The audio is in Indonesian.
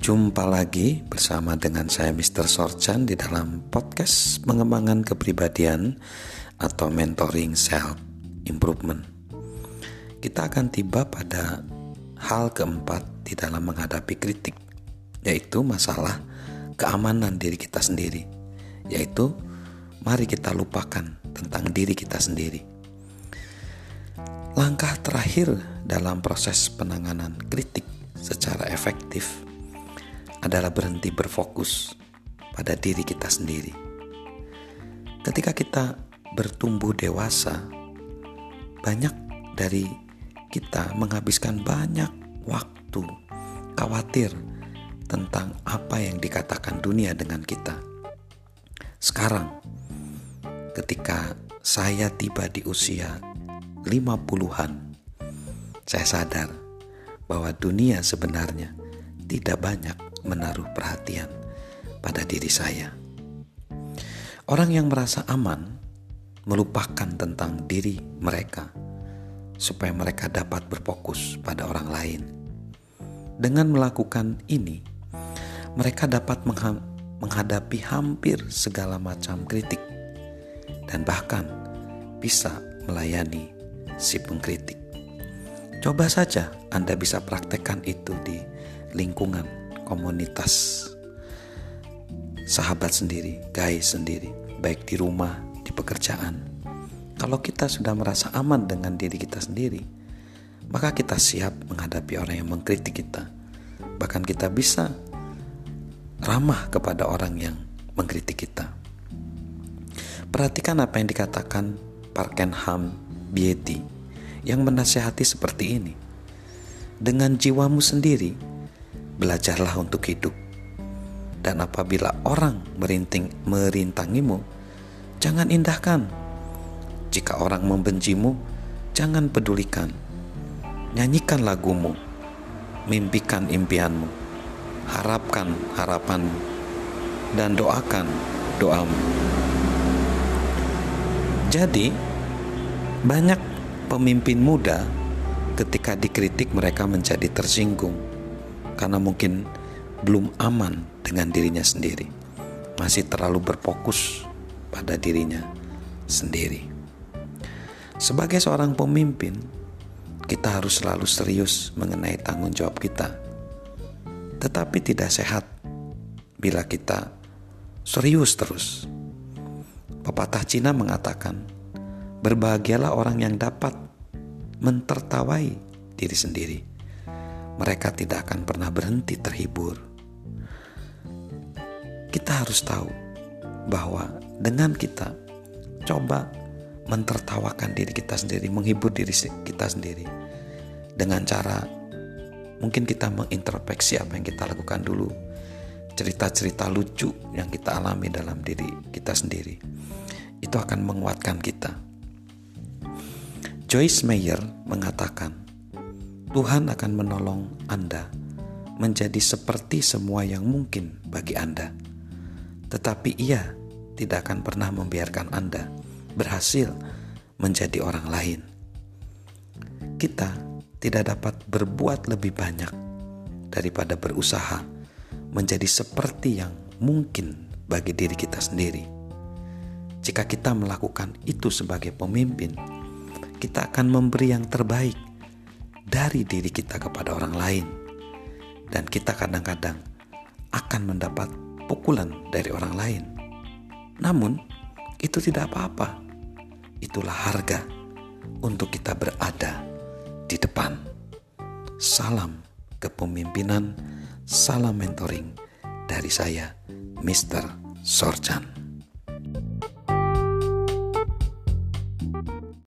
Jumpa lagi bersama dengan saya Mr. Sorchan di dalam podcast pengembangan kepribadian atau mentoring self improvement. Kita akan tiba pada hal keempat di dalam menghadapi kritik, yaitu masalah keamanan diri kita sendiri, yaitu mari kita lupakan tentang diri kita sendiri. Langkah terakhir dalam proses penanganan kritik secara efektif adalah berhenti berfokus pada diri kita sendiri. Ketika kita bertumbuh dewasa, banyak dari kita menghabiskan banyak waktu khawatir tentang apa yang dikatakan dunia dengan kita. Sekarang, ketika saya tiba di usia 50-an, saya sadar bahwa dunia sebenarnya tidak banyak menaruh perhatian pada diri saya. Orang yang merasa aman melupakan tentang diri mereka supaya mereka dapat berfokus pada orang lain. Dengan melakukan ini, mereka dapat menghadapi hampir segala macam kritik dan bahkan bisa melayani si pengkritik. Coba saja Anda bisa praktekkan itu di lingkungan komunitas sahabat sendiri, guys sendiri, baik di rumah, di pekerjaan, kalau kita sudah merasa aman dengan diri kita sendiri, maka kita siap menghadapi orang yang mengkritik kita. Bahkan kita bisa ramah kepada orang yang mengkritik kita. Perhatikan apa yang dikatakan Parkenham Beatty yang menasihati seperti ini. Dengan jiwamu sendiri, belajarlah untuk hidup. Dan apabila orang merinting, merintangimu, jangan indahkan jika orang membencimu, jangan pedulikan. Nyanyikan lagumu, mimpikan impianmu, harapkan harapanmu, dan doakan doamu. Jadi, banyak pemimpin muda ketika dikritik mereka menjadi tersinggung karena mungkin belum aman dengan dirinya sendiri, masih terlalu berfokus pada dirinya sendiri. Sebagai seorang pemimpin, kita harus selalu serius mengenai tanggung jawab kita. Tetapi tidak sehat bila kita serius terus. Pepatah Cina mengatakan, "Berbahagialah orang yang dapat mentertawai diri sendiri. Mereka tidak akan pernah berhenti terhibur." Kita harus tahu bahwa dengan kita coba mentertawakan diri kita sendiri, menghibur diri kita sendiri dengan cara mungkin kita mengintrospeksi apa yang kita lakukan dulu, cerita-cerita lucu yang kita alami dalam diri kita sendiri. Itu akan menguatkan kita. Joyce Meyer mengatakan, Tuhan akan menolong Anda menjadi seperti semua yang mungkin bagi Anda. Tetapi ia tidak akan pernah membiarkan Anda berhasil menjadi orang lain. Kita tidak dapat berbuat lebih banyak daripada berusaha menjadi seperti yang mungkin bagi diri kita sendiri. Jika kita melakukan itu sebagai pemimpin, kita akan memberi yang terbaik dari diri kita kepada orang lain, dan kita kadang-kadang akan mendapat pukulan dari orang lain. Namun, itu tidak apa-apa. Itulah harga untuk kita berada di depan. Salam kepemimpinan, salam mentoring dari saya, Mr. Sorjan.